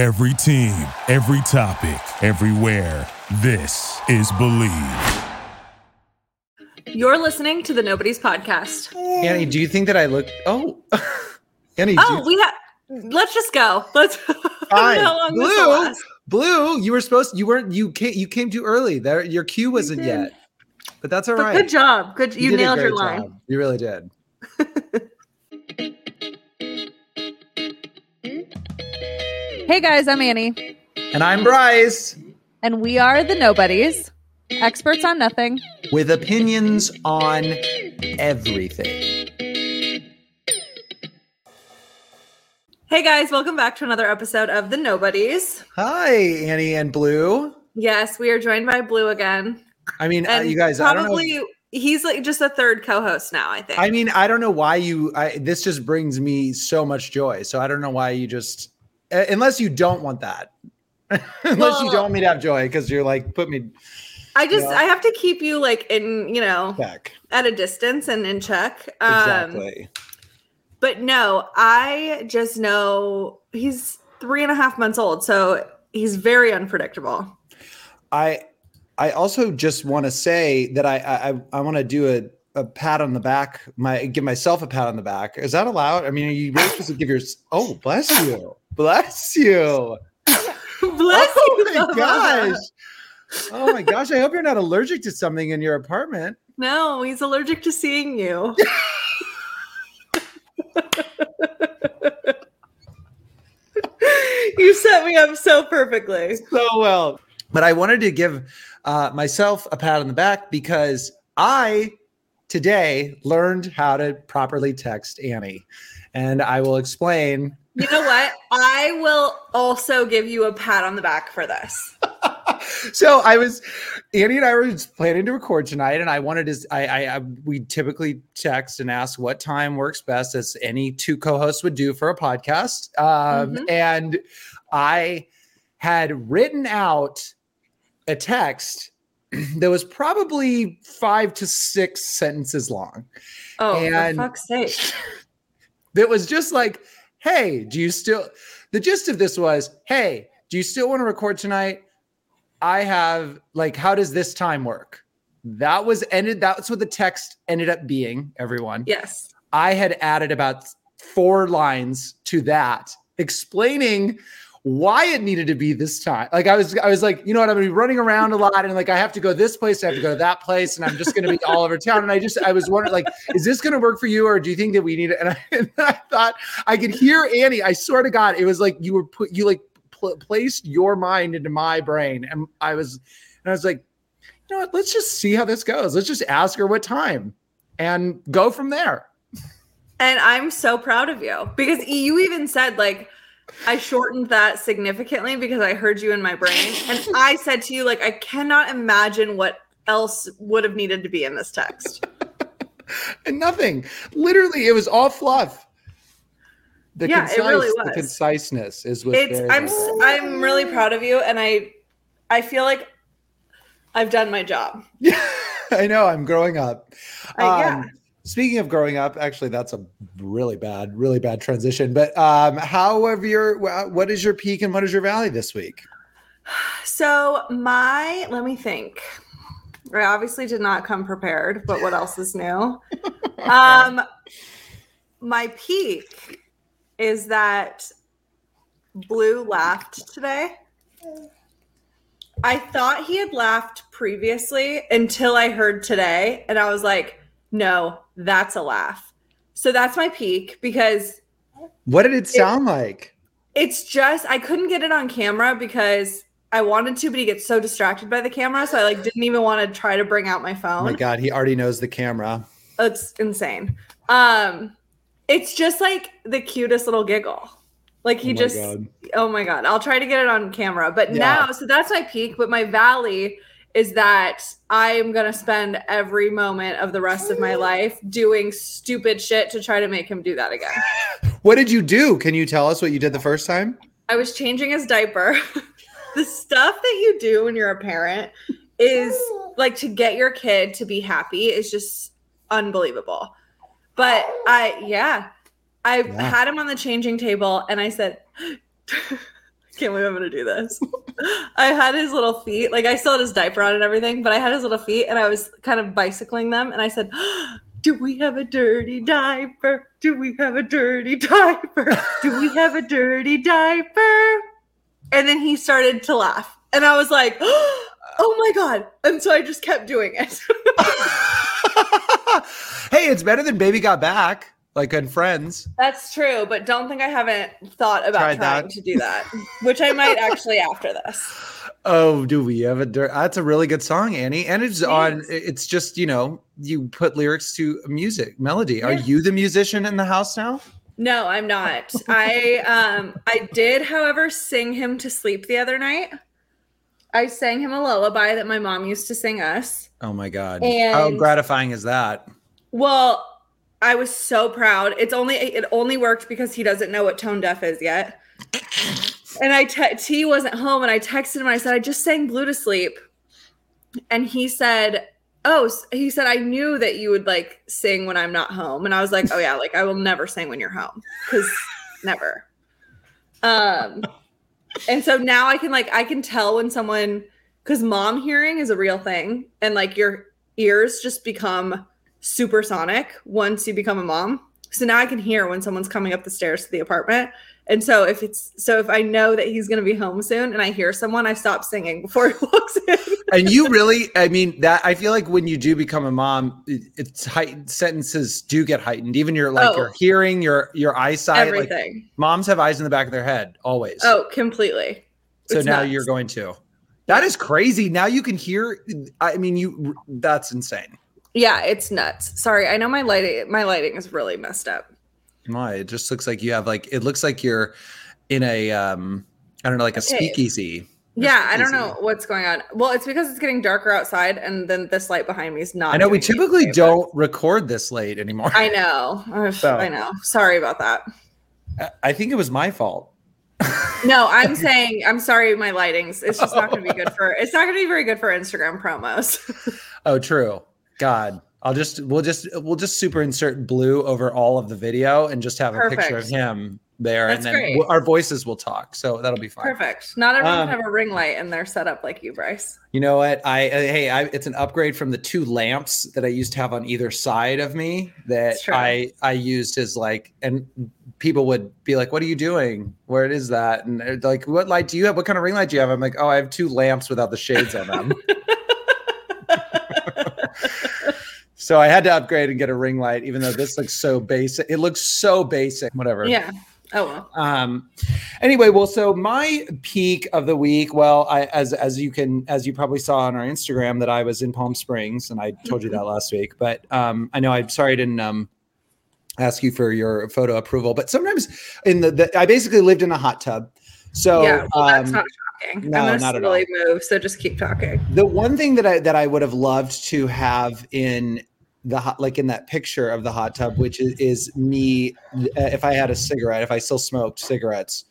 Every team, every topic, everywhere. This is Believe. You're listening to the Nobodies Podcast. Annie, do you think that I look? Oh, Annie. Oh, you- we have. Let's just go. Let's. I Fine. know how long this will Blue, last. Blue, you were supposed. You weren't. You came. You came too early. There, your cue wasn't yet. But that's all But right. good job. Good. You, did a nailed your great line. job. You really did. Hey guys, I'm Annie, And I'm Bryce and we are the Nobodies, experts on nothing. with opinions on everything. Hey guys, welcome back to another episode of the Nobodies. Hi, Annie and Blue. Yes, we are joined by Blue again, I mean, uh, you guys. I don't know. probably he's like just a third co-host now. I think. I mean, I don't know why you. I, this just brings me so much joy. So I don't know why you just, unless you don't want that, unless you don't want me to have joy because you're like put me I just Yeah. I have to keep you like in you know back. at a distance and in check. Um, Exactly. But no, I just know he's three and a half months old, so he's very unpredictable. I I also just want to say that I I I want to do a a pat on the back, my give myself a pat on the back. Is that allowed? I mean, are you really supposed to give your? Oh, bless you, bless you. Bless oh you. my Mama. gosh. Oh my gosh! I hope you're not allergic to something in your apartment. No, he's allergic to seeing you. you set me up so perfectly. so well. But I wanted to give uh, myself a pat on the back because I today learned how to properly text Annie, and I will explain. You know what? I will also give you a pat on the back for this. so I was Annie and I were just planning to record tonight, and I wanted to. I, I, I we typically text and ask what time works best, as any two co-hosts would do for a podcast. Um, Mhm. And I had written out a text that was probably five to six sentences long. Oh, And- for fuck's sake. That was just like, "Hey, do you still?" The gist of this was, "Hey, do you still want to record tonight?" I have like, how does this time work? That was ended. That's what the text ended up being. Everyone, Yes. I had added about four lines to that, explaining why it needed to be this time. Like I was, I was like, you know what? I'm gonna be running around a lot, and like I have to go this place, I have to go to that place, and I'm just gonna be all over town. And I just, I was wondering, like, is this gonna work for you, or do you think that we need it? And I, and I thought I could hear Annie. I swear to God, it was like you were put, you like pl- placed your mind into my brain, and I was, and I was like, you know what? Let's just see how this goes. Let's just ask her what time, and go from there. And I'm so proud of you because you even said like I shortened that significantly because I heard you in my brain. And I said to you, like, I cannot imagine what else would have needed to be in this text. and nothing. Literally, it was all fluff. The Yeah, it really the was. conciseness is what It's I'm I'm really proud of you and I I feel like I've done my job. Yeah, I know I'm growing up. Uh, yeah. Speaking of growing up, actually, that's a really bad, really bad transition. But um, how have your what is your peak and what is your valley this week? So my let me think. I obviously did not come prepared, but what else is new? um my peak is that Blue laughed today. I thought he had laughed previously until I heard today, and I was like, no, that's a laugh. So that's my peak because What did it sound like? it's just I couldn't get it on camera because I wanted to, but he gets so distracted by the camera, so I like didn't even want to try to bring out my phone. Oh my god, he already knows the camera. It's insane. Um, it's just like the cutest little giggle. Like he Oh just, God. oh my god! I'll try to get it on camera. But Yeah. now, so that's my peak. But my valley is that I am gonna spend every moment of the rest of my life doing stupid shit to try to make him do that again. What did you do? Can you tell us what you did the first time? I was changing his diaper. the stuff that you do when you're a parent is like to get your kid to be happy is just unbelievable. But I, yeah, I Yeah. had him on the changing table and I said, can't believe I'm gonna do this. I had his little feet, like I still had his diaper on and everything, but I had his little feet and I was kind of bicycling them and I said, Do we have a dirty diaper? Do we have a dirty diaper? Do we have a dirty diaper? And then he started to laugh. And I was like, Oh my god. And so I just kept doing it. hey, it's better than Baby Got Back, like on Friends. That's true, but don't think I haven't thought about Tried trying that. to do that, which I might actually after this. Oh, do we have a? That's a really good song, Annie. And it's on, it's just, you know, you put lyrics to music, melody. Are you the musician in the house now? No, I'm not. I um I did, however, sing him to sleep the other night. I sang him a lullaby that my mom used to sing us. Oh my God. How gratifying is that? Well, I was so proud. It's only it only worked because he doesn't know what tone deaf is yet. And I te- T wasn't home, and I texted him. and I said I just sang "Blue to Sleep," and he said, "Oh," he said I knew that you would like sing when I'm not home, and I was like, "Oh yeah, like I will never sing when you're home because never." Um, and so now I can like I can tell when someone because mom hearing is a real thing, and like your ears just become supersonic once you become a mom. So now I can hear when someone's coming up the stairs to the apartment. And so if it's so if I know that he's gonna be home soon and I hear someone, I stop singing before he walks in. and you really, I mean, that I feel like when you do become a mom, it- it's heightened sentences do get heightened. Even your like Oh. your hearing, your your eyesight. Like Everything. moms have eyes in the back of their head always. oh, completely. so it's now nuts. you're going to. That is crazy. Now you can hear. I mean, you. That's insane. Yeah, it's nuts. Sorry, I know my lighting my lighting is really messed up. Why? It just looks like you have like. It looks like you're in a. um I don't know, like a Okay. speakeasy. Yeah, I don't know what's going on. Well, it's because it's getting darker outside, and then this light behind me is not. I know we doing me a typically don't record this late anymore. I know. Ugh, So. I know. Sorry about that. I- I think it was my fault. No, I'm saying I'm sorry. My lighting's it's just not going to be good for. It's not going to be very good for Instagram promos. Oh, true. God, I'll just we'll just we'll just super insert blue over all of the video and just have a picture of him there, That's and then great. our voices will talk. So that'll be fine. Perfect. Not everyone Um, have a ring light and they're set up like you, Bryce. You know what? I uh, hey, I, it's an upgrade from the two lamps that I used to have on either side of me that I I used as like, and people would be like, "What are you doing? Where is that?" And they're like, "What light do you have? What kind of ring light do you have?" I'm like, "Oh, I have two lamps without the shades on them." so I had to upgrade and get a ring light, even though this looks so basic. It looks so basic. Whatever. Yeah. Oh well. Um, anyway, well, so my peak of the week, well, I as as you can as you probably saw on our Instagram that I was in Palm Springs, and I told you that last week. But um, I know I'm sorry I didn't um ask you for your photo approval. But sometimes in the, the I basically lived in a hot tub. So yeah. Well, that's um, not shocking. no, I'm not gonna slowly move. So just keep talking. the one thing that I that I would have loved to have in the hot like in that picture of the hot tub, which is, is me uh, if I had a cigarette, if I still smoked cigarettes,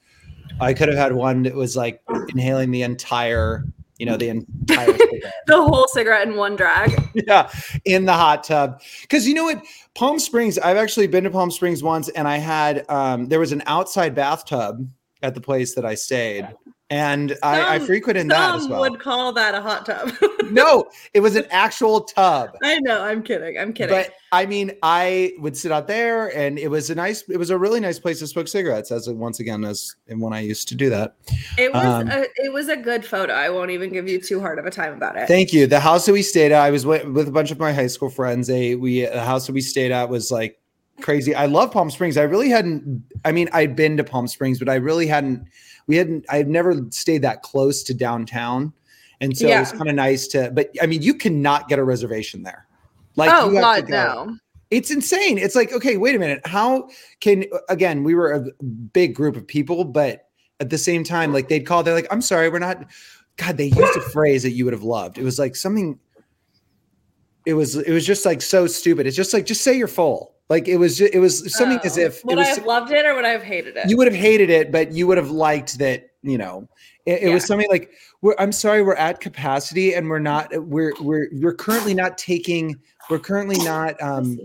I could have had one that was like inhaling the entire, you know, the entire. The whole cigarette in one drag. yeah, in the hot tub. Because you know what, Palm Springs, I've actually been to Palm Springs once, and I had um, there was an outside bathtub at the place that I stayed, and I, I Some- frequented that as Some well. would call that a hot tub. no, it was an actual tub. I know. I'm kidding. I'm kidding. But I mean, I would sit out there, and it was a nice. It was a really nice place to smoke cigarettes. As once again, as when I used to do that. it was um, a, it was a good photo. I won't even give you too hard of a time about it. Thank you. The house that we stayed at, I was with, with a bunch of my high school friends. They we the house that we stayed at was like crazy. I love Palm Springs. I really hadn't. I mean, I'd been to Palm Springs, but I really hadn't. We hadn't. I'd never stayed that close to downtown, and so it was kind of nice to. But I mean, you cannot get a reservation there. Like, oh God, go- no. it's insane. It's like, okay, wait a minute. How can again, we were a big group of people, but at the same time, like they'd call, they're like, I'm sorry, we're not God, they used a phrase that you would have loved. It was like something it was it was just like so stupid. It's just like just say you're full. Like it was ju- it was something as Oh. if it would was I have loved it or would I have hated it? you would have hated it, but you would have liked that, you know. It, it was something like we're I'm sorry, we're at capacity and we're not we're we're we're currently not taking we're currently not um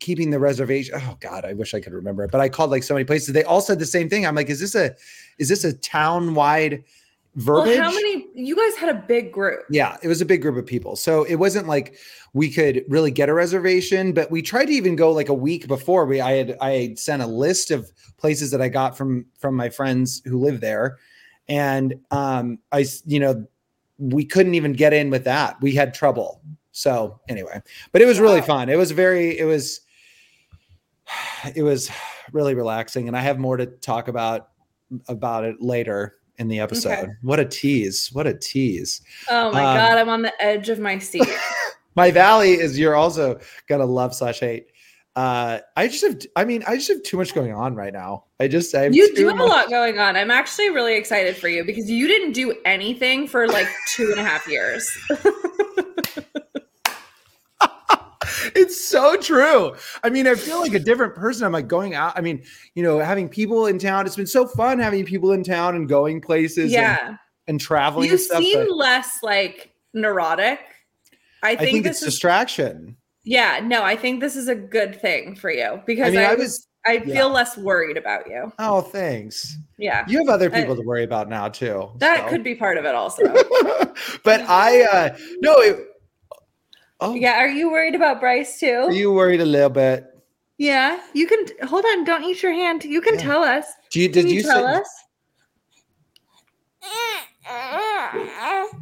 keeping the reservation. Oh God, I wish I could remember it. But I called like so many places. They all said the same thing. I'm like, is this a is this a town wide verbiage? Well, how many? You guys had a big group. Yeah, it was a big group of people. So it wasn't like we could really get a reservation, but we tried to even go like a week before. We I had I had sent a list of places that I got from from my friends who live there. And um I you know, we couldn't even get in with that. We had trouble. So anyway, but it was really fun. It was very it was it was really relaxing and I have more to talk about about it later in the episode. What a tease. What a tease. Oh my Um, god, I'm on the edge of my seat. My valley is you're also gonna love slash hate. Uh, I just have, I mean, I just have too much going on right now. I just, I have you do have a lot going on. I'm actually really excited for you because you didn't do anything for like two and a half years. It's so true. I mean, I feel like a different person. I'm like going out. I mean, you know, having people in town. It's been so fun having people in town and going places. yeah. and, traveling. You and stuff, seem less like neurotic. I I think, think, this it's is distraction. yeah, no, I think this is a good thing for you because I, mean, I was, was- I yeah. feel less worried about you. Oh, thanks. Yeah. You have other I- people to worry about now too. That so. could be part of it also. but I, uh no. It, oh, yeah, are you worried about Bryce too? Are you worried a little bit? yeah, you can hold on, don't eat your hand. You can Yeah. tell us. Do you? Can Did you, you, tell say? us?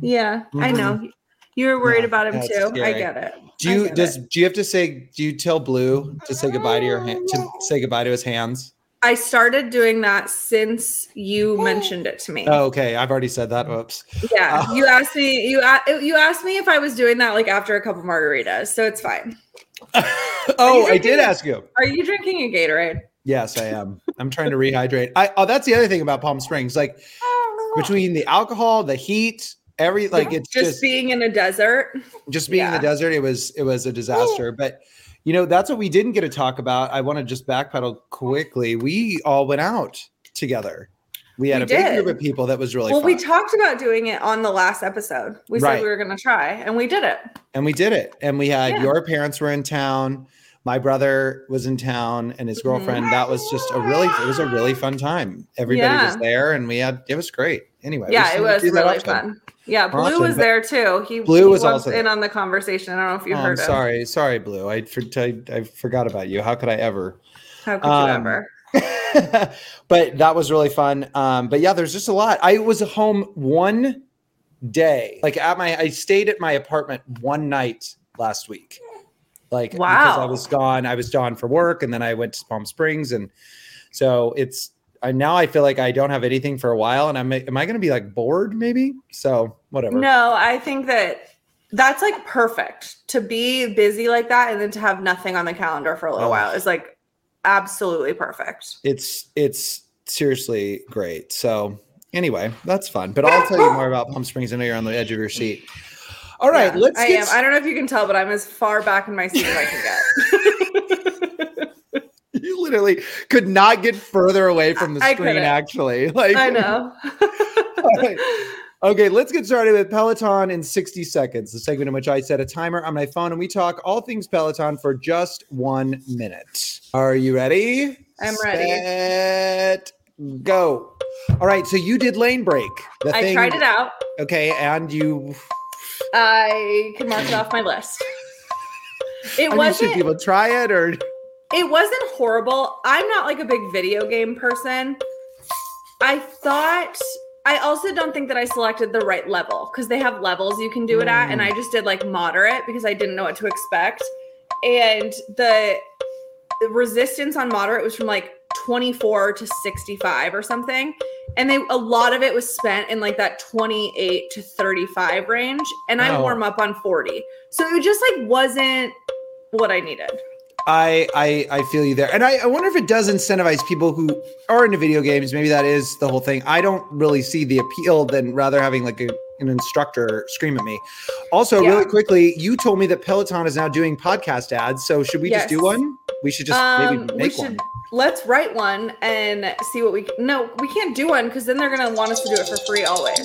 Yeah, I Mhm. know. You were worried Yeah, about him too. I get it. Do you does it. do you have to say do you tell Blue to say goodbye to your hand to say goodbye to his hands? I started doing that since you mentioned it to me. Oh, okay. I've already said that. Oops. Yeah, Oh. you asked me. You you asked me if I was doing that like after a couple margaritas, so it's fine. oh, I did ask you. Are you drinking a Gatorade? Yes, I am. I'm trying to rehydrate. I oh, that's the other thing about Palm Springs. Like oh. between the alcohol, the heat, every like it's just, just being in a desert. just being in the desert. It was it was a disaster. But you know that's what we didn't get to talk about. I want to just backpedal quickly. We all went out together. We had We a big group of people that was really well, fun. we talked about doing it on the last episode. We Right. said we were going to try, and we did it. and we did it and we had Yeah. your parents were in town my brother was in town and his Mm-hmm. girlfriend that was just a really it was a really fun time everybody was there and we had it was great anyway yeah, it was really fun. Yeah, Blue Often, was there too. He Blue he was also in there. on the conversation. I don't know if you Oh, I'm heard him. sorry sorry blue I, for, I I forgot about you how could i ever How could Um, you ever? but that was really fun um but yeah there's just a lot i was home one day like at my i stayed at my apartment one night last week like wow. because i was gone i was gone for work and then i went to palm springs and so it's I now I feel like I don't have anything for a while, and I'm am I going to be like bored maybe? So whatever. No, I think that that's like perfect to be busy like that, and then to have nothing on the calendar for a little Oh. while is like absolutely perfect. it's it's seriously great. So anyway, that's fun. But I'll tell you more about Palm Springs. I know you're on the edge of your seat. All right, Yeah, let's I am. I don't know if you can tell, but I'm as far back in my seat as I can get. you literally could not get further away from the I screen couldn't. actually. Like I know. Right. Okay, let's get started with Peloton in 60 seconds, the segment in which I set a timer on my phone and we talk all things Peloton for just one minute. Are you ready? I'm ready. Set, go. All right, so you did Lanebreak. The I thing- tried it out. Okay, and you I can mark it off my list. It I mean, wasn't. Should people try it or it wasn't horrible. I'm not like a big video game person. I thought I also don't think that I selected the right level because they have levels you can do it at, and I mm. just did like moderate because I didn't know what to expect. And the resistance on moderate was from like 24 to 65 or something. And they a lot of it was spent in like that 28 to 35 range. And I Oh. warm up on 40. So it just like wasn't what I needed. I, I I feel you there, and I, I wonder if it does incentivize people who are into video games. Maybe that is the whole thing. I don't really see the appeal than rather having like a, an instructor scream at me. Also, Yeah. really quickly, you told me that Peloton is now doing podcast ads. So should we just do one? We should just Um, maybe we make should one. let's write one and see what we can. No, we can't do one because then they're gonna want us to do it for free always.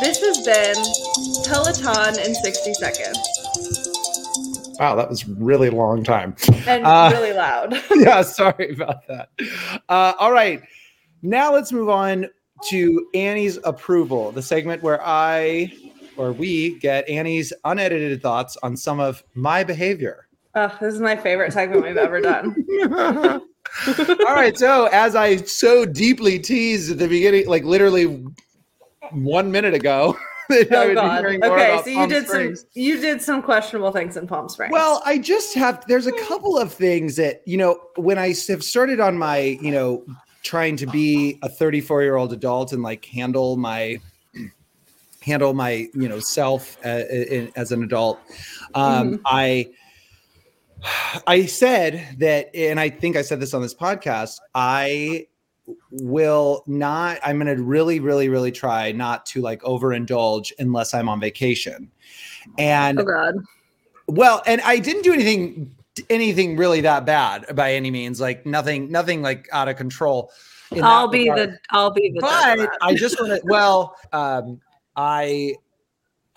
This has been Peloton in 60 seconds. Wow, that was really long time. and Uh, really loud. yeah, sorry about that. Uh, all right. Now let's move on to Annie's approval, the segment where I or we get Annie's unedited thoughts on some of my behavior. Oh, this is my favorite segment we've ever done. All right. So, as I so deeply teased at the beginning, like literally one minute ago, Oh God. Okay, so you did Springs. some you did some questionable things in Palm Springs. Well, I just have, there's a couple of things that, you know, when I have started on my, you know, trying to be a 34 year old adult and like handle my, handle my, you know, self uh, in, as an adult, um, Mhm. I, I said that, and I think I said this on this podcast, I will not, I'm going to really, really, really try not to like overindulge unless I'm on vacation. And oh God. well, and I didn't do anything anything really that bad by any means. Like nothing, nothing like out of control. I'll be regard. the I'll be the But. I just want to. Well, um, I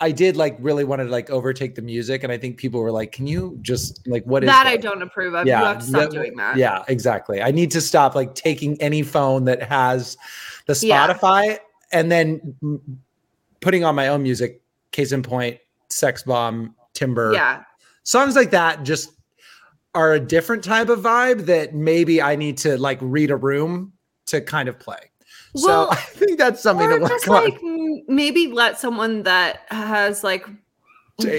I did like really wanted to like overtake the music, and I think people were like, "Can you just like what is that I don't approve of. Yeah, you have to stop that- doing that. Yeah, exactly. I need to stop like taking any phone that has the Yeah. Spotify and then putting on my own music. Case in point, Sex Bomb, Timber Yeah. songs like that just are a different type of vibe that maybe I need to like read a room to kind of play. So Well, I think that's something to Or work just on. like maybe let someone that has like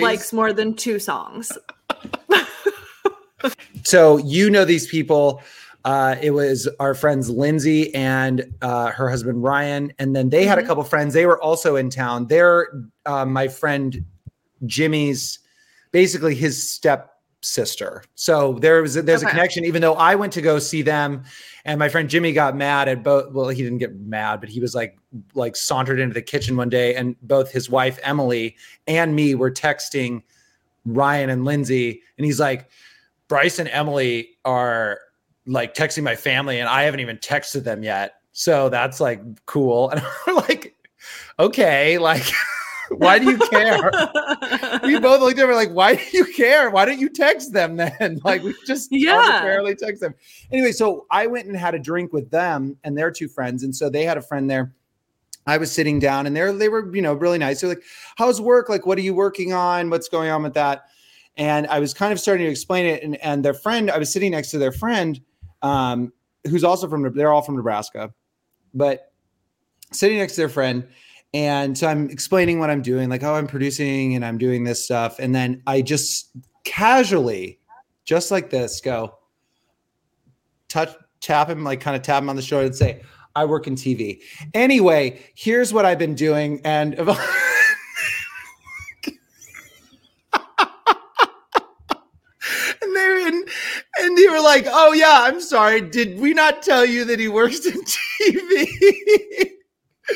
likes more than two songs. so you know these people. Uh, it was our friends Lindsay and uh, her husband Ryan, and then they had a Mhm. couple friends. They were also in town. They're uh, my friend Jimmy's, basically his step sister. So there was a, there's a connection. Even though I went to go see them, and my friend Jimmy got mad at both. Well, he didn't get mad, but he was like like sauntered into the kitchen one day, and both his wife Emily and me were texting Ryan and Lindsay, and he's like, Bryce and Emily are like texting my family, and I haven't even texted them yet. So that's like cool. And we're like, okay, like, why do you care? we both looked at her like, why do you care? Why don't you text them then? Like we just Yeah. arbitrarily text them. Anyway, so I went and had a drink with them and their two friends. And so they had a friend there. I was sitting down and they're they were, you know, really nice. They're like, how's work? Like, what are you working on? What's going on with that? And I was kind of starting to explain it. And, and their friend, I was sitting next to their friend, um, who's also from they're all from Nebraska, but sitting next to their friend. And so I'm explaining what I'm doing, like, oh, I'm producing and I'm doing this stuff. And then I just casually, just like this, go touch, tap him, like kind of tap him on the shoulder and say, I work in TV. Anyway, here's what I've been doing. And and they were and they were like, "Oh yeah, I'm sorry. Did we not tell you that he works in TV?"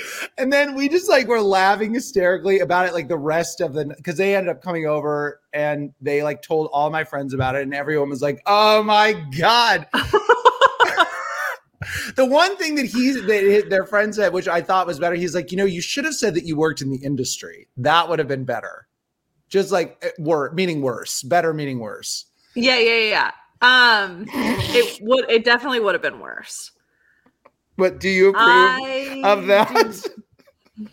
and then we just like were laughing hysterically about it, like the rest of the because they ended up coming over and they like told all my friends about it, and everyone was like, "Oh my god." the one thing that he that their friend said, which I thought was better, he's like, you know, you should have said that you worked in the industry. That would have been better. Just like worse, meaning worse, better meaning worse. yeah, yeah, yeah. yeah. Um, it would. It definitely would have been worse. But do you approve I of that? do-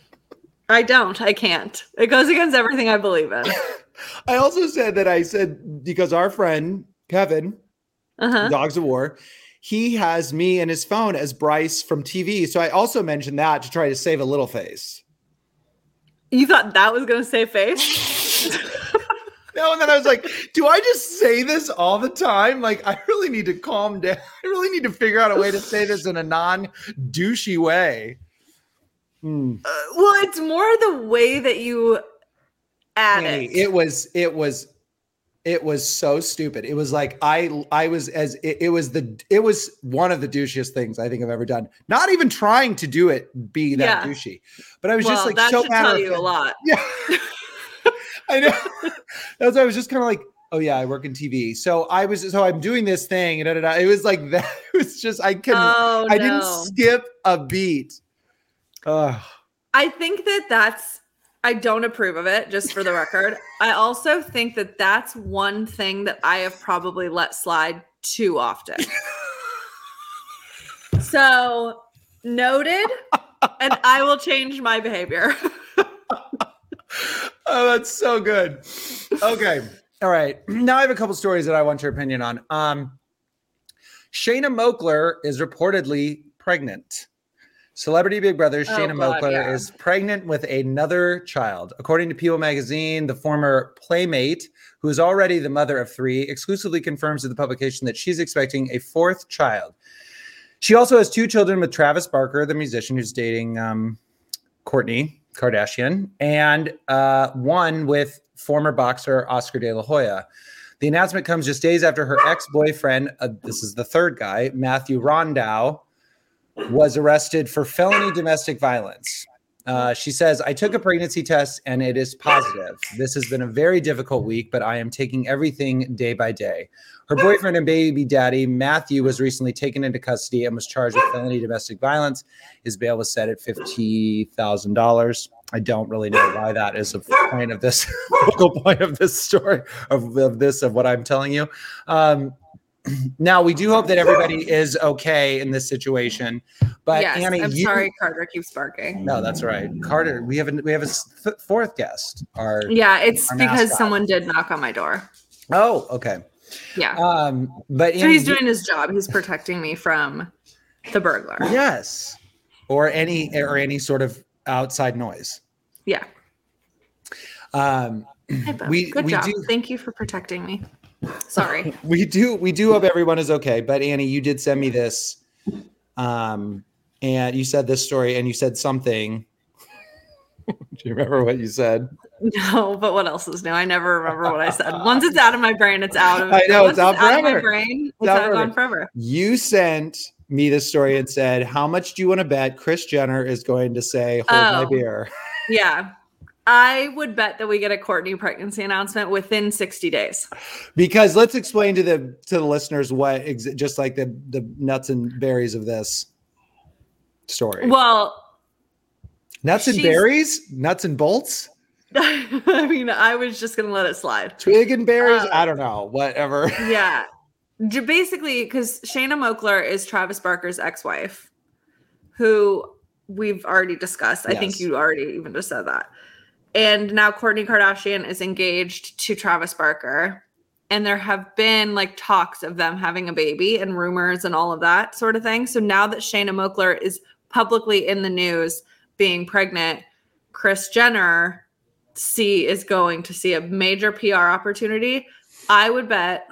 I don't. I can't. It goes against everything I believe in. I also said that I said because our friend Kevin, Uh-huh. Dogs of War, he has me and his phone as Bryce from TV. So I also mentioned that to try to save a little face. You thought that was gonna save face? No, and then I was like, do I just say this all the time? Like, I really need to calm down. I really need to figure out a way to say this in a non douchey way. Hmm. Uh, well, it's more the way that you add Annie, it. it was it was it was so stupid. It was like I I was as it, it was the it was one of the douchiest things I think I've ever done. Not even trying to do it be that Yeah. douchey, but I was well, just like that so should matter tell you a lot. Yeah, I know. That's why I was just kind of like, oh yeah, I work in TV. So I was so I'm doing this thing. Da, da, da. It was like that. It was just I couldn't. Oh I no. didn't skip a beat. Ugh. I think that that's I don't approve of it, just for the record. I also think that that's one thing that I have probably let slide too often. so, noted, and I will change my behavior. Oh, that's so good. Okay. All right. Now I have a couple stories that I want your opinion on. Um, Shanna Moakler is reportedly pregnant. Celebrity Big Brother Oh, Shanna God, Moakler yeah. is pregnant with another child. According to People magazine, the former playmate, who is already the mother of three, exclusively confirms to the publication that she's expecting a fourth child. She also has two children with Travis Barker, the musician who's dating um, Kourtney Kardashian, and uh, one with former boxer Oscar De La Hoya. The announcement comes just days after her ex boyfriend, uh, this is the third guy, Matthew Rondeau, was arrested for felony domestic violence. Uh, she says, I took a pregnancy test and it is positive. This has been a very difficult week, but I am taking everything day by day. Her boyfriend and baby daddy, Matthew, was recently taken into custody and was charged with felony domestic violence. His bail was set at $50,000. I don't really know why that is a point of this focal point of this story of, of this of what I'm telling you. Um, now we do hope that everybody is okay in this situation. But yes, Annie, I'm you, sorry, Carter keeps barking. No, that's right. Carter, we have a, we have a th- fourth guest. Our Yeah, it's Our because mascot. someone did knock on my door. oh, okay. Yeah. Um, but so Annie, he's doing his job. He's protecting me from the burglar. yes, or any or any sort of outside noise. Yeah. Um, we Good we job. do Thank you for protecting me. Sorry. we do we do hope everyone is okay. But Annie, you did send me this, um, and you said this story, and you said something. do you remember what you said? No, but what else is new? I never remember what I said. Once it's out of my brain, it's out of I know, once it's out of my brain. It's out out gone forever. You sent me this story and said, "How much do you want to bet Kris Jenner is going to say hold my Oh. beer?" Yeah. I would bet that we get a Kourtney pregnancy announcement within 60 days. Because let's explain to the to the listeners what ex- just like the the nuts and berries of this story. Well, nuts and berries, nuts and bolts, I mean, I was just going to let it slide. twig and berries. Uh, I don't know, whatever. Yeah. Basically, because Shanna Moakler is Travis Barker's ex wife, who we've already discussed. I think you already even just said that. And now Kourtney Kardashian is engaged to Travis Barker. And there have been like talks of them having a baby and rumors and all of that sort of thing. So now that Shanna Moakler is publicly in the news being pregnant, Kris Jenner see is going to see a major PR opportunity. I would bet,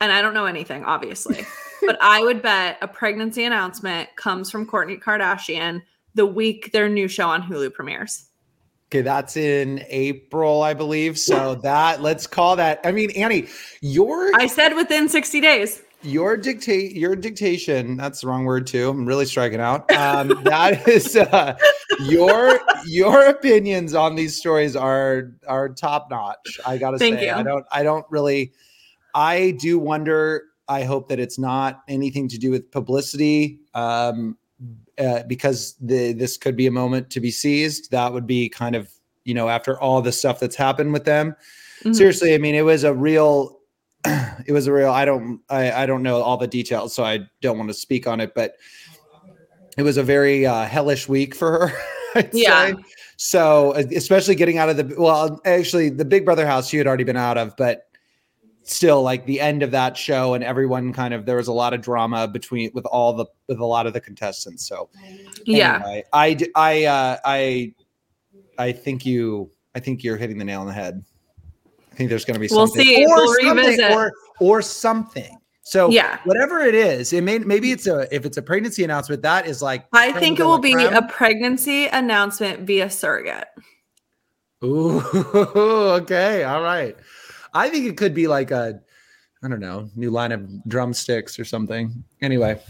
and I don't know anything, obviously, but I would bet a pregnancy announcement comes from Kourtney Kardashian the week their new show on Hulu premieres. Okay, that's in April, I believe. So that let's call that. I mean, Annie, your I said within 60 days. your dictate your dictation that's the wrong word too i'm really striking out um that is uh your your opinions on these stories are are top notch i gotta Thank say you. i don't i don't really i do wonder i hope that it's not anything to do with publicity um uh, because the this could be a moment to be seized that would be kind of you know after all the stuff that's happened with them Mhm. seriously i mean it was a real it was a real i don't I, I don't know all the details so i don't want to speak on it but it was a very uh, hellish week for her I'd Yeah. say. so uh, especially getting out of the well actually the big brother house she had already been out of but still like the end of that show and everyone kind of there was a lot of drama between with all the with a lot of the contestants so Yeah. anyway, i i uh i i think you i think you're hitting the nail on the head i think there's going to be We'll something see. or We'll something or or something so Yeah. whatever it is it may maybe it's a if it's a pregnancy announcement that is like I think it will be a pregnancy announcement via surrogate. Ooh, okay, all right. I think it could be like a, I don't know, new line of drumsticks or something. Anyway,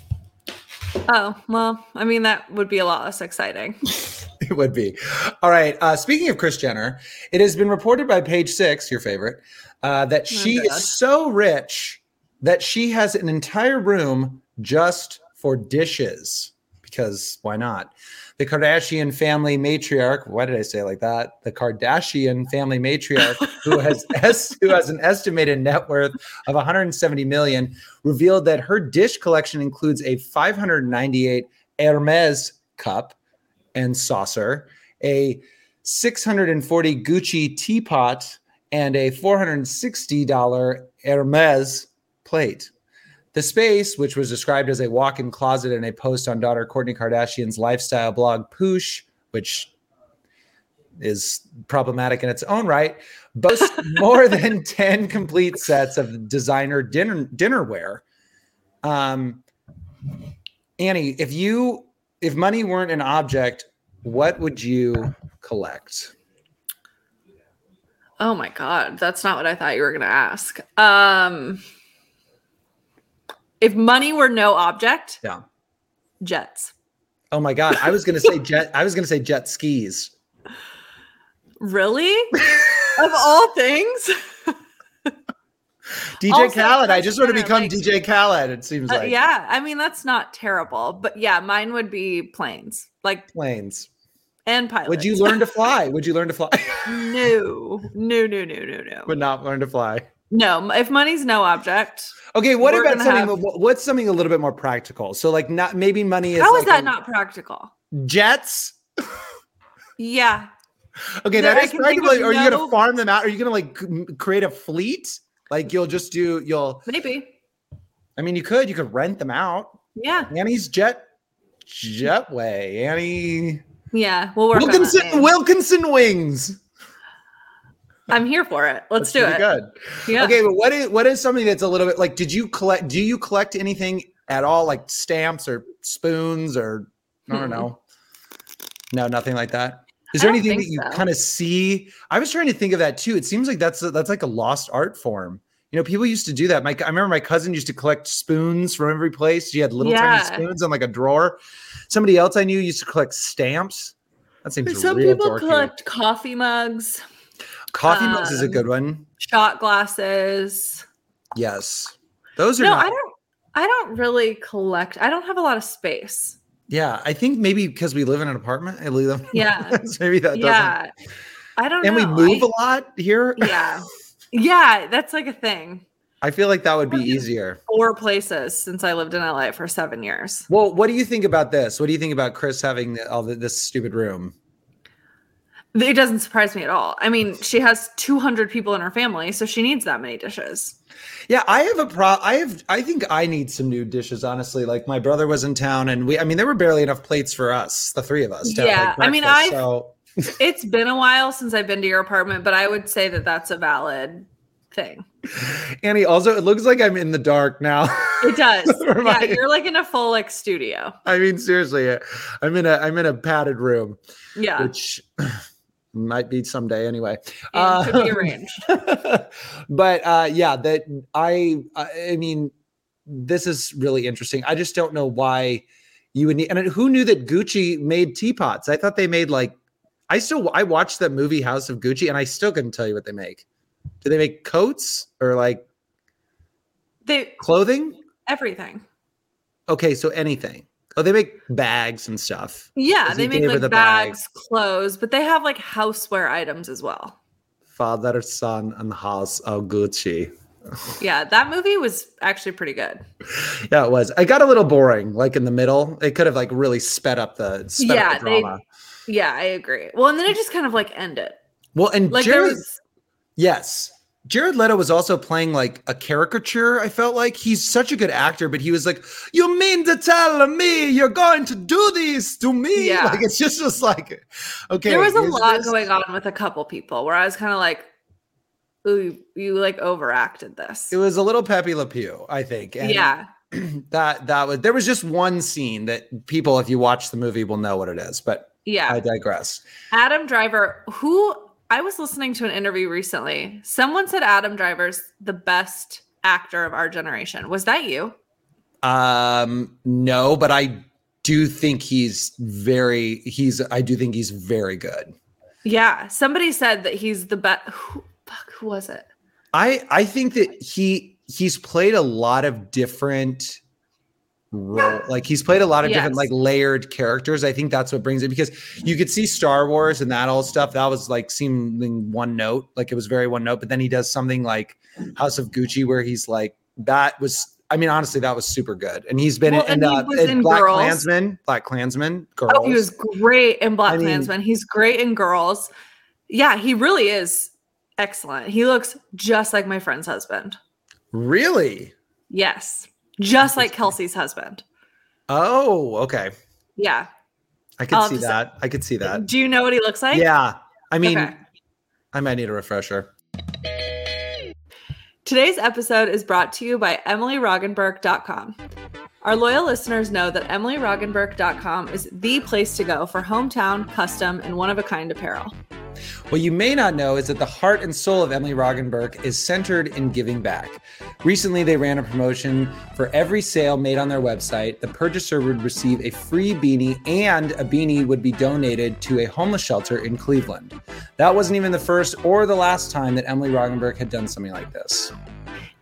Oh, well, I mean, that would be a lot less exciting. it would be. All right. Uh, speaking of Kris Jenner, it has been reported by Page Six, your favorite, uh, that she God. is so rich that she has an entire room just for dishes. Because why not? The Kardashian family matriarch. Why did I say it like that? The Kardashian family matriarch, who has es- who has an estimated net worth of 170 million, revealed that her dish collection includes a 598 Hermes cup and saucer, a 640 Gucci teapot, and a $460 Hermes plate. The space, which was described as a walk in closet in a post on daughter Kourtney Kardashian's lifestyle blog, Poosh, which is problematic in its own right, boasts more than 10 complete sets of designer dinner dinnerware. Um, Annie, if you if money weren't an object, what would you collect? Oh my god, that's not what I thought you were going to ask. Um if money were no object, Yeah. jets. Oh my god, I was gonna say jet. I was gonna say jet skis. Really? of all things? DJ Also, Khaled. I just want to become like- DJ Khaled. It seems Uh, like yeah, I mean that's not terrible, but yeah, mine would be planes, like planes. and pilots. Would you learn to fly? Would you learn to fly? no, no, no, no, no, no. Would not learn to fly. No, if money's no object, Okay, what about something? have- What's something a little bit more practical? So, like, not maybe money is. how like is that a- not practical? jets? Yeah, Okay, That that is practical. Are you gonna farm them out? Are you gonna like create a fleet? Like you'll just do. You'll. maybe. I mean, you could. You could rent them out. Yeah, Annie's jet. Jetway. Annie. yeah. We'll work Wilkinson. on that. Wilkinson wings. I'm here for it. Let's do it. Good. Yeah. Okay, but what is what is something that's a little bit like? Did you collect? Do you collect anything at all, like stamps or spoons or I don't Mm-mm. know? No, nothing like that. Is there anything that you so. kind of see? I was trying to think of that too. It seems like that's a, that's like a lost art form. You know, people used to do that. My I remember my cousin used to collect spoons from every place. She had little Yeah. tiny spoons in like a drawer. Somebody else I knew used to collect stamps. That seems Some real people dorky. collect coffee mugs, Coffee mugs is a um, good one. shot glasses. Yes, those are No, not. I don't. I don't really collect. I don't have a lot of space. Yeah, I think maybe because we live in an apartment, I live. Yeah. maybe that doesn't. Yeah, I don't And know. we move I- a lot here. yeah, yeah. That's like a thing. I feel like that would be easier. Four places since I lived in LA for seven years. Well, what do you think about this? What do you think about Kris having the, all the, this stupid room? It doesn't surprise me at all. I mean, she has 200 people in her family, so she needs that many dishes. Yeah, I have a pro. I have. I think I need some new dishes. Honestly, like my brother was in town, and we. I mean, there were barely enough plates for us, the three of us. Yeah, I mean, I've- So It's been a while since I've been to your apartment, but I would say that that's a valid thing. Annie, also, it looks like I'm in the dark now. It does. Yeah, you're like in a full like studio. I mean, seriously, I'm in a. I'm in a padded room, Yeah, which might be someday anyway. and could be Uh, arranged. but uh yeah that i i I mean this is really interesting i just don't know why you would need and who knew that gucci made teapots i thought they made like i still i watched that movie house of gucci and i still couldn't tell you what they make do they make coats or like They clothing everything. okay so anything oh they make bags and stuff Yeah, they make like the bag? bags, clothes, but they have like houseware items as well. father son and house of gucci Yeah, that movie was actually pretty good. Yeah, it was. I got a little boring, like in the middle. It could have like really sped up the sped Yeah, up the they- Yeah, I agree. Well, and then it just kind of like ended. well, and Like there Jared, was yes, Jared Leto was also playing like a caricature. I felt like he's such a good actor, but he was like, "You mean to tell me you're going to do this to me?" Yeah. Like it's just just like, okay. there was a lot this- going on with a couple people where I was kind of like, "Ooh, you, you like overacted this." It was a little Pepe Le Pew, I think. and yeah, that that was there was just one scene that people, if you watch the movie, will know what it is. But yeah. I digress. Adam Driver, who I was listening to an interview recently. Someone said Adam Driver's the best actor of our generation. Was that you? Um, no, but I do think he's very he's I do think he's very good. Yeah, somebody said that he's the best. Who, fuck, who was it? I I think that he he's played a lot of different role. Like he's played a lot of different like layered characters. I think that's what brings it because you could see Star Wars and that all stuff. That was like seeming one note, like it was very one note. But then he does something like House of Gucci where he's like that was. I mean, honestly, that was super good. And he's been Well, in, and uh, in in Black Girls. Klansman, Black Klansman, girls. Oh, he was great in Black I mean- He's great in Girls. Yeah, he really is excellent. He looks just like my friend's husband. really. Yes, just like Kelsey's husband. Oh, okay. Yeah. I could I'll see just- that. I could see that. Do you know what he looks like? Yeah. I mean, Okay. I might need a refresher. Today's episode is brought to you by EmilyRoggenburk.com. Our loyal listeners know that EmilyRoggenburk.com is the place to go for hometown, custom, and one of a kind apparel. What you may not know is that the heart and soul of Emily Roggenburk is centered in giving back. Recently, they ran a promotion for every sale made on their website. The purchaser would receive a free beanie, and a beanie would be donated to a homeless shelter in Cleveland. That wasn't even the first or the last time that Emily Roggenburk had done something like this.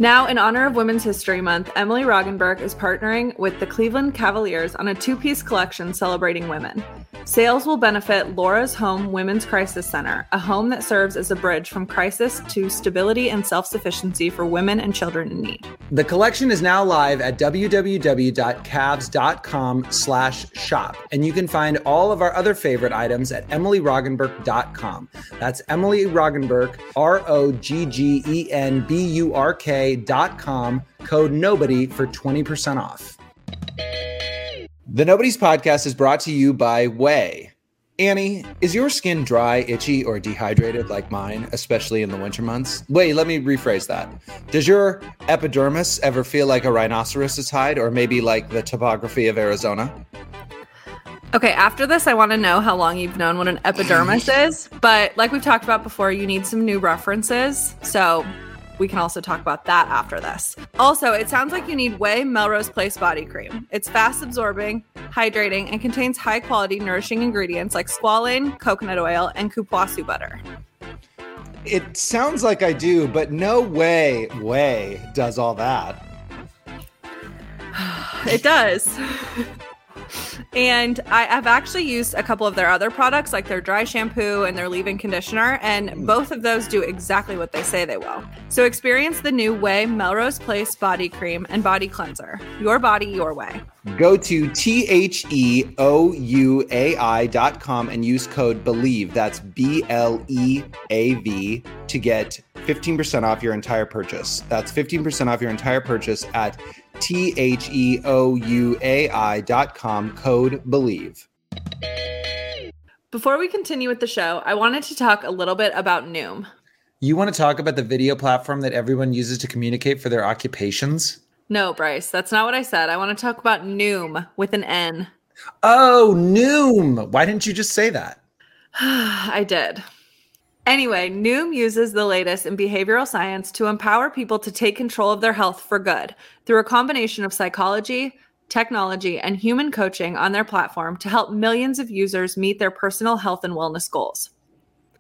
Now, in honor of Women's History Month, Emily Roggenburk is partnering with the Cleveland Cavaliers on a two piece collection celebrating women. Sales will benefit Laura's Home Women's Crisis Center, a home that serves as a bridge from crisis to stability and self sufficiency for women and children in need. The collection is now live at www.cavs.com slash shop. And you can find all of our other favorite items at emilyroggenburk.com. That's Emily Roggenburk, R-O-G-G-E-N-B-U-R-K dot com, code NOBODY for 20% off. The Nobodies Podcast is brought to you by OUAI. Annie, is your skin dry, itchy, or dehydrated like mine, especially in the winter months? Wait, let me rephrase that. Does your epidermis ever feel like a rhinoceros's hide, or maybe like the topography of Arizona? Okay, after this, I want to know how long you've known what an epidermis is. But like we've talked about before, you need some new references. So we can also talk about that after this. Also, it sounds like you need OUAI Melrose Place Body Cream. It's fast absorbing, hydrating, and contains high quality, nourishing ingredients like squalane, coconut oil, and cupuaçu butter. It sounds like I do, but no way, way does all that. It does. and I have actually used a couple of their other products, like their dry shampoo and their leave in conditioner, and both of those do exactly what they say they will. So experience the new OUAI Melrose Place Body Cream and Body Cleanser. Your body, your way. Go to T H E O U A I dot com and use code BLEAV. That's B L E A V to get 15% off your entire purchase. That's 15% off your entire purchase at T H E O U A I dot com, code BLEAV. Before we continue with the show, I wanted to talk a little bit about Noom. You want to talk about the video platform that everyone uses to communicate for their occupations? No, Bryce, that's not what I said. I want to talk about Noom with an N. Oh, Noom. Why didn't you just say that? I did. Anyway, Noom uses the latest in behavioral science to empower people to take control of their health for good through a combination of psychology, technology, and human coaching on their platform to help millions of users meet their personal health and wellness goals.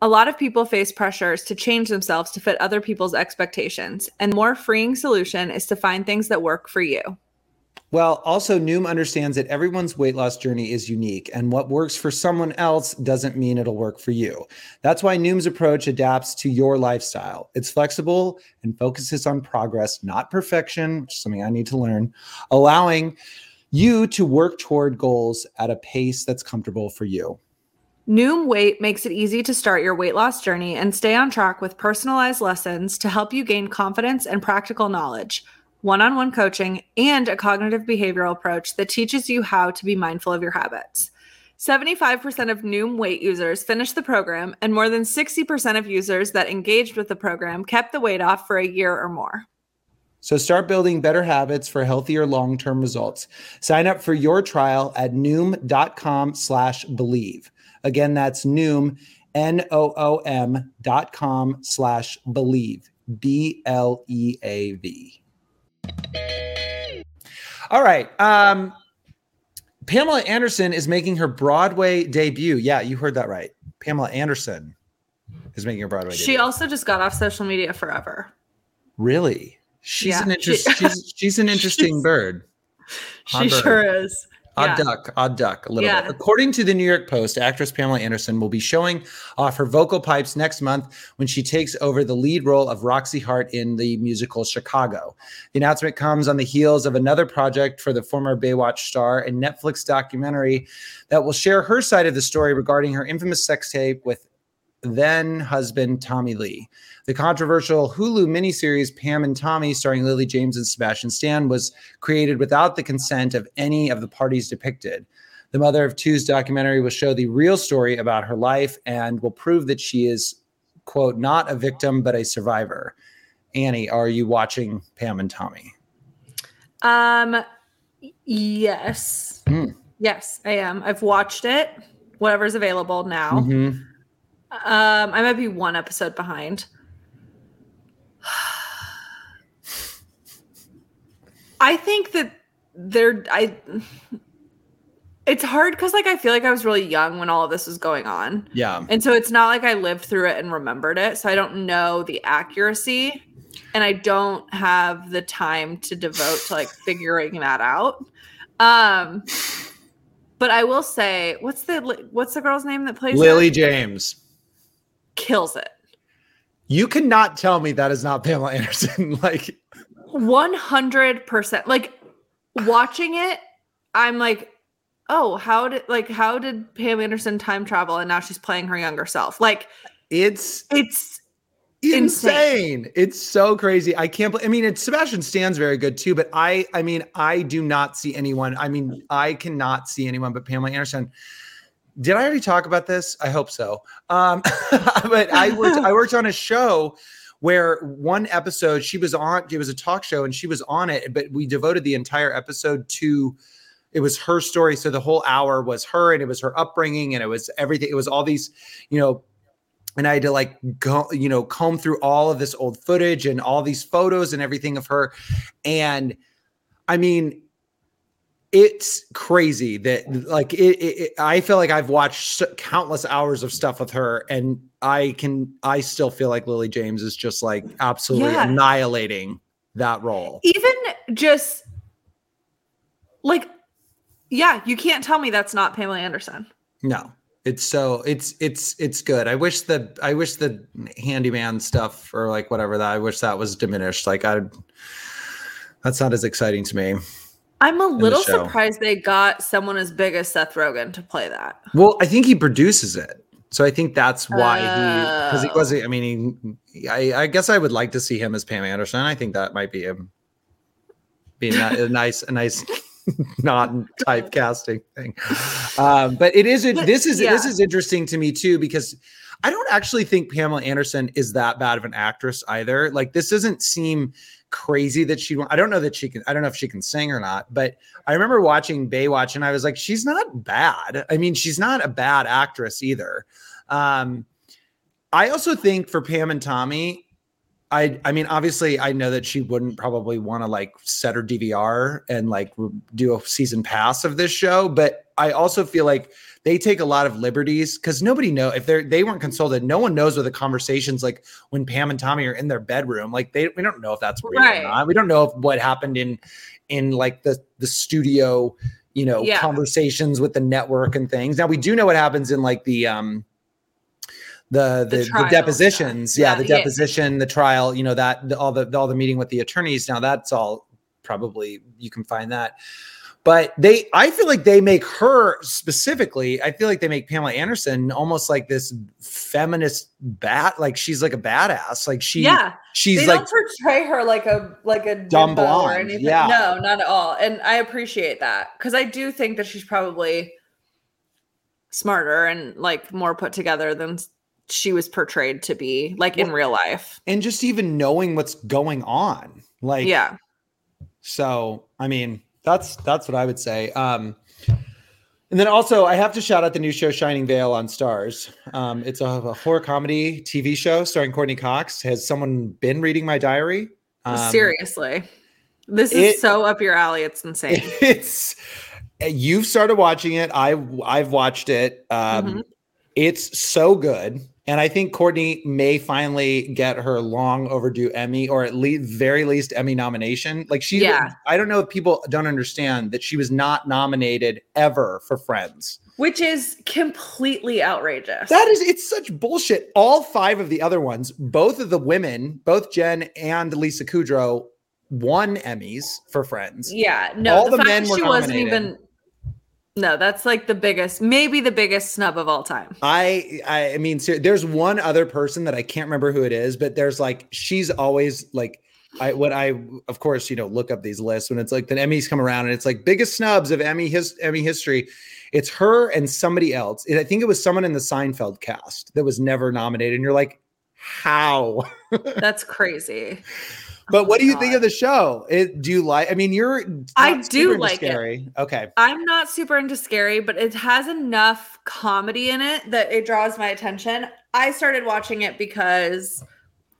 A lot of people face pressures to change themselves to fit other people's expectations, and more freeing solution is to find things that work for you. Well, also, Noom understands that everyone's weight loss journey is unique, and what works for someone else doesn't mean it'll work for you. That's why Noom's approach adapts to your lifestyle. It's flexible and focuses on progress, not perfection, which is something I need to learn, allowing you to work toward goals at a pace that's comfortable for you. Noom Weight makes it easy to start your weight loss journey and stay on track with personalized lessons to help you gain confidence and practical knowledge, one on one coaching, and a cognitive behavioral approach that teaches you how to be mindful of your habits. 75% of Noom Weight users finished the program, and more than 60% of users that engaged with the program kept the weight off for a year or more. So start building better habits for healthier long-term results. Sign up for your trial at noom.com slash bleav. Again, that's noom, N-O-O-M dot com slash bleav, B-L-E-A-V. All right. Um, Pamela Anderson is making her Broadway debut. Yeah, you heard that right. Pamela Anderson is making her Broadway She debut. She also just got off social media forever. really? She's Yeah, an she- she's, she's an interesting She's- bird. she bird. sure is. Odd Yeah. duck, odd duck, a little Yeah. bit. According to the New York Post, actress Pamela Anderson will be showing off her vocal pipes next month when she takes over the lead role of Roxy Hart in the musical Chicago. The announcement comes on the heels of another project for the former Baywatch star, a Netflix documentary that will share her side of the story regarding her infamous sex tape with then husband Tommy Lee. The controversial Hulu miniseries Pam and Tommy, starring Lily James and Sebastian Stan, was created without the consent of any of the parties depicted. The Mother of Two's documentary will show the real story about her life and will prove that she is, quote, not a victim, but a survivor. Annie, are you watching Pam and Tommy? Um, yes, Hmm. yes, I am. I've watched it. Whatever's available now. Mhm. Um, I might be one episode behind. I think that there, I. It's hard because, like, I feel like I was really young when all of this was going on. Yeah. And so it's not like I lived through it and remembered it. So I don't know the accuracy and I don't have the time to devote to like figuring that out. Um but I will say what's the what's the girl's name that plays her? Lily James. Kills it. You cannot tell me that is not Pamela Anderson. like, 100% like watching it I'm like oh how did like how did Pam Anderson time travel and now she's playing her younger self? Like it's it's insane. It's so crazy. I can't. I mean, it's Sebastian Stan's very good too, but I, I mean, I do not see anyone. I mean, I cannot see anyone but Pamela Anderson. Did I already talk about this? I hope so. Um, but I worked. I worked on a show where one episode she was on. It was a talk show, and she was on it. But we devoted the entire episode to. It was her story. So the whole hour was her, and it was her upbringing, and it was everything. It was all these, you know, and I had to like go, you know, comb through all of this old footage and all these photos and everything of her. And I mean, it's crazy that like it, it, I feel like I've watched countless hours of stuff with her, and I can I still feel like Lily James is just like absolutely Yeah. annihilating that role. even just like yeah you can't tell me that's not pamela anderson No. It's so it's it's it's good. I wish the I wish the handyman stuff or like whatever that I wish that was diminished. Like I that's not as exciting to me. I'm a little surprised they got someone as big as seth rogen to play that Well, I think he produces it. So I think that's why he because he Oh. was I mean he I, I guess I would like to see him as Pam Anderson. I think that might be him being a, a nice a nice not typecasting thing. Um, but it is But, this is this is interesting to me too because I don't actually think Pamela Anderson is that bad of an actress either. Like this doesn't seem crazy that she I don't know that she can I don't know if she can sing or not, but I remember watching Baywatch and I was like she's not bad. I mean, she's not a bad actress either. Um I also think for Pam and Tommy I I mean obviously I know that she wouldn't probably want to like set her DVR and like do a season pass of this show, but I also feel like they take a lot of liberties because nobody know if they're they weren't consulted. No one knows what the conversations like when Pam and Tommy are in their bedroom. Like they we don't know if that's real Right. or not. We don't know if what happened in in like the the studio, you know, Yeah. conversations with the network and things. Now we do know what happens in like the um the The the, the, depositions yeah, Yeah, the yeah. deposition the trial you know that the, all the all the meeting with the attorneys now that's all probably you can find that but they i feel like they make her specifically i feel like they make pamela anderson almost like this feminist bat like she's like a badass like she yeah. she's they like don't portray her like a like a Dumb bimbo or blonde, anything. yeah. no not at all. And i appreciate that because i do think that she's probably smarter and like more put together than she was portrayed to be like in Well, real life. and just even knowing what's going on like yeah. So, I mean, that's that's what I would say. Um, and then also, I have to shout out the new show Shining Vale on Starz. Um, it's a, a horror comedy TV show starring Courteney Cox. Has someone been reading my diary? Um, seriously this is it- so up your alley it's insane It's you've started watching it. I I've watched it. Um, Mhm. It's so good. And I think Courteney may finally get her long overdue Emmy, or at least very least Emmy nomination. Like she, Yeah. I don't know if people don't understand that she was not nominated ever for Friends. Which is completely outrageous. That is, it's such bullshit. All five of the other ones, both of the women, both Jen and Lisa Kudrow, won Emmys for Friends. yeah, no, All the, the men were she wasn't nominated. even. No, that's like the biggest, maybe the biggest snub of all time. I, I I mean, ser- there's one other person that I can't remember who it is, but there's like she's always like. I when I of course you know look up these lists when it's like the Emmys come around and it's like biggest snubs of Emmy his Emmy history, it's her and somebody else. I think it was someone in the Seinfeld cast that was never nominated. And you're like, how? That's crazy. But Oh what do you think of the show? It do you like? I mean, you're I do like it. scary. Okay, I'm not super into scary, but it has enough comedy in it that it draws my attention. I started watching it because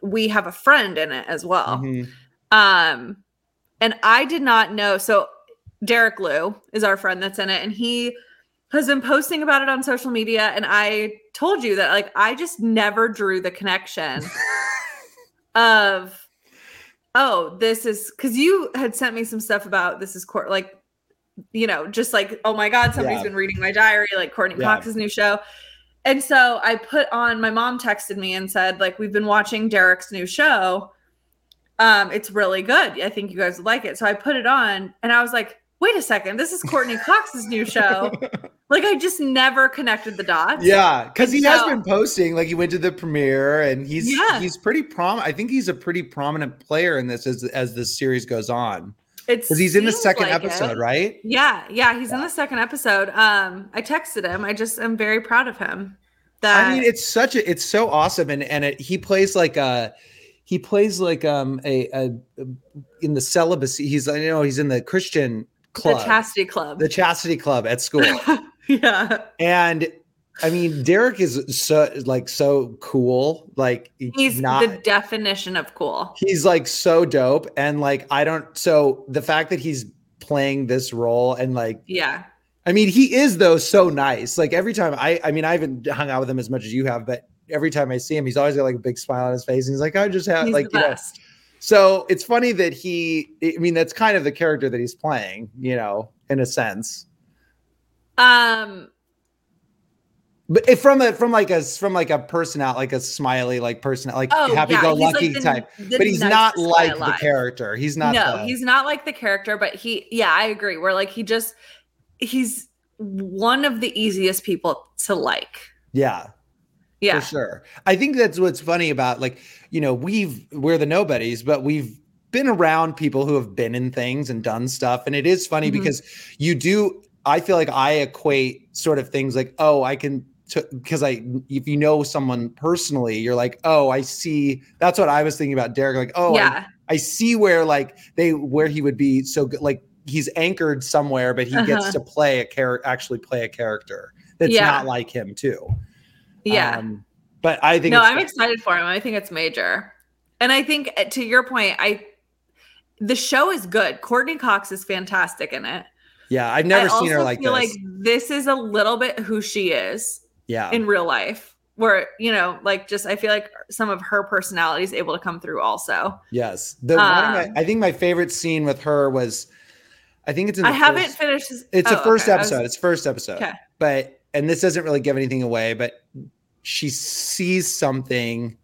we have a friend in it as well. Mhm. Um, and I did not know. So Derek Luh is our friend that's in it, and he has been posting about it on social media. And I told you that like I just never drew the connection of oh, this is because you had sent me some stuff about this is court like you know, just like, oh my God, somebody's Yeah. been reading my diary, like Courteney Yeah. Cox's new show. And so I put on my mom texted me and said, like, we've been watching Derek's new show. Um, it's really good. I think you guys would like it. So I put it on and I was like, wait a second, this is Courteney Cox's new show. Like I just never connected the dots. Yeah, because he has been posting. Like he went to the premiere, and he's Yeah. he's pretty prom. I think he's a pretty prominent player in this as as this series goes on. It's Because he's in the second episode, right? Yeah, yeah, he's in the second episode. Um, I texted him. I just am very proud of him. That I mean, it's such a it's so awesome, and and it, he plays like a he plays like um a, a in the celibacy. He's I know he's in the Christian club, the chastity club. the chastity club at school, yeah. and. I mean, Derek is so like so cool. Like He's not the definition of cool. he's like so dope and like i don't so the fact that he's playing this role and like Yeah. i mean he is though so nice like every time i i mean i haven't hung out with him as much as you have but every time i see him he's always got like a big smile on his face and he's like i just have He's like you know best. So it's funny that he i mean that's kind of the character that he's playing you know in a sense Um but if from a from like a from like a person out like a smiley like person like oh happy go lucky like type the but he's not like the character he's not no, the- he's not like the character, but he yeah, I agree. Where like he just he's one of the easiest people to like. yeah Yeah. for sure. I think that's what's funny about like, you know, we've we're the nobodies, but we've been around people who have been in things and done stuff. And it is funny Mhm. because you do, I feel like I equate sort of things like, oh, I can because I if you know someone personally, you're like, oh, I see. That's what I was thinking about Derek. Like, oh, I, yeah. I see where like they where he would be so good. Like he's anchored somewhere, but he gets Uh-huh. to play a character, actually play a character that's Yeah. not like him too. Yeah. Um, but I think no, I'm excited for him. I think it's major. And I think uh, to your point, I the show is good. Courteney Cox is fantastic in it. Yeah, I've never I seen her like this. feel like this is a little bit who she is yeah, in real life. Where, you know, like just I feel like some of her personality is able to come through also. yes. The one my, Um, I think my favorite scene with her was, I think it's in. The I haven't finished It's oh, the first okay. I was- episode. it's first episode. Okay. But and this doesn't really give anything away, but she sees something.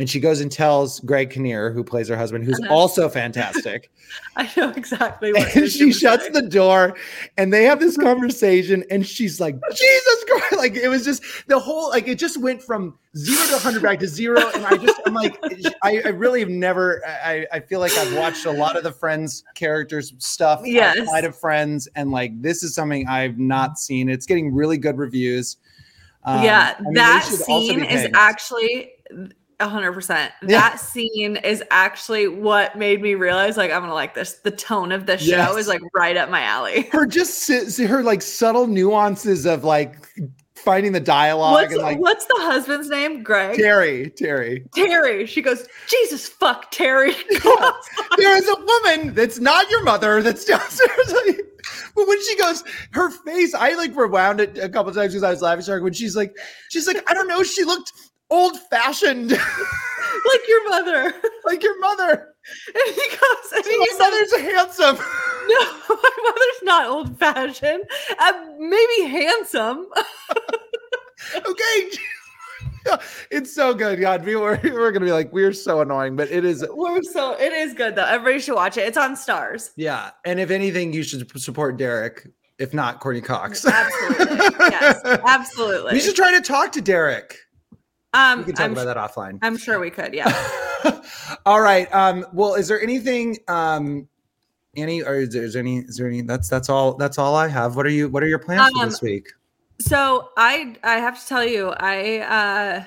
And she goes and tells Greg Kinnear, who plays her husband, who's Uh-huh. also fantastic. I know exactly what and she shuts saying. the door and they have this conversation and she's like jesus christ like it was just the whole like it just went from zero to 100 back to zero and i just i'm like i, I really have never I, I feel like i've watched a lot of the friends characters stuff Yes. outside of friends and like this is something i've not seen it's getting really good reviews Um, yeah, I mean, that scene is actually hundred percent. Yeah. That scene is actually what made me realize like I'm gonna like this. The tone of the show Yes. is like right up my alley. her just her like subtle nuances of like finding the dialogue What's and like what's the husband's name? Greg. terry terry Terry. She goes, Jesus fuck Terry. there is a woman that's not your mother that's downstairs. But when she goes, her face, I like rewound it a couple times because I was laughing. Sorry, when she's like, she's like, I don't know, she looked old fashioned, like your mother. like your mother. And he goes, and he My mother's handsome. No, my mother's not old fashioned. Uh, maybe handsome. okay. it's so good. God, we were, we're gonna be like, we're so annoying, but it is We're so it is good though. Everybody should watch it. It's on Starz. yeah. And if anything, you should support Derek, if not Courteney Cox. Absolutely. yes, absolutely. We should try to talk to Derek. um, We can talk I'm, about that offline. I'm sure we could. Yeah. All right. Um, well, is there anything, um, Annie, or is there, is there any, is there any, that's, that's all, that's all I have. What are you, what are your plans for Um, this week? So I I have to tell you, I uh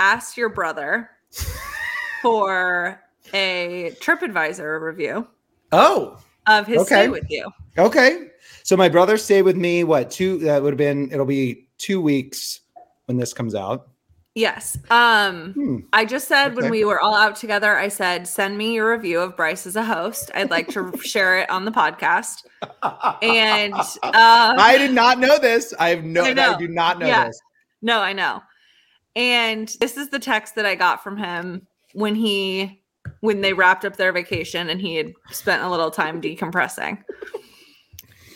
asked your brother for a TripAdvisor review Oh, of his Okay. stay with you. okay. So my brother stayed with me, what, two, that would have been, it'll be two weeks when this comes out. Yes. Um Hmm. I just said when we were all out together, I said, send me your review of Bryce as a host. I'd like to share it on the podcast. And um, I did not know this. I have no, I I, do not know Yeah. this. No, I know. And this is the text that I got from him when he when they wrapped up their vacation and he had spent a little time decompressing.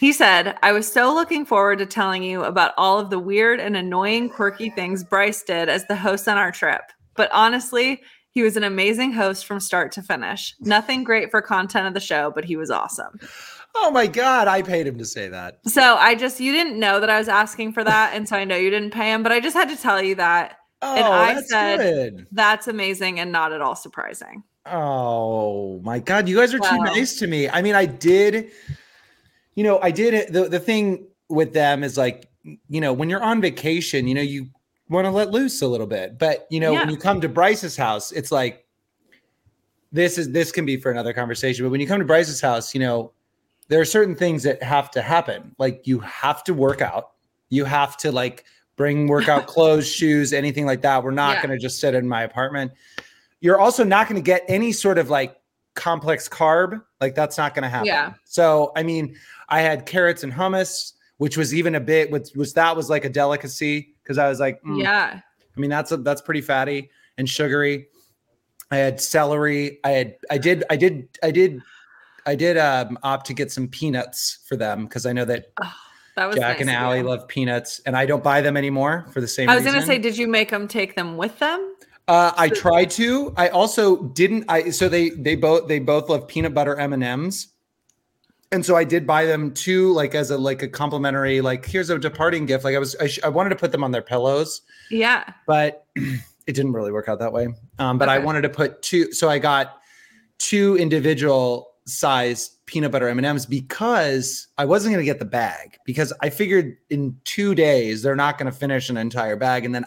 He said, I was so looking forward to telling you about all of the weird and annoying, quirky things Bryce did as the host on our trip. But honestly, he was an amazing host from start to finish. Nothing great for content of the show, but he was awesome. Oh my God. I paid him to say that. So I just, you didn't know that I was asking for that. And so I know you didn't pay him, but I just had to tell you that Oh, I that's said- good. That's amazing and not at all surprising. Oh my god, you guys are too nice to me. I mean, I did, you know, I did it. The, the thing with them is like, you know, when you're on vacation, you know, you want to let loose a little bit. But you know, when you come to Bryce's house, it's like this is this can be for another conversation. But when you come to Bryce's house, you know, there are certain things that have to happen. Like you have to work out. You have to like bring workout clothes, shoes, anything like that. We're not Yeah. going to just sit in my apartment. You're also not going to get any sort of like complex carb. Like that's not going to happen. Yeah. So, I mean, I had carrots and hummus, which was even a bit, which was that was like a delicacy because I was like, mm, Yeah. I mean, that's a, that's pretty fatty and sugary. I had celery. I had I did I did I did I did um opt to get some peanuts for them because I know that That was Jack nice and Allie you. love peanuts, and I don't buy them anymore for the same. Reason I was gonna say, did you make them take them with them? Uh, I tried to. I also didn't. I so they they both they both love peanut butter M and M's, and so I did buy them two like as a like a complimentary like here's a departing gift. Like I was I, sh- I wanted to put them on their pillows, Yeah. but it didn't really work out that way. Um, but I wanted to put two, so I got two individual size peanut butter M and M's because I wasn't going to get the bag because I figured in two days they're not going to finish an entire bag, and then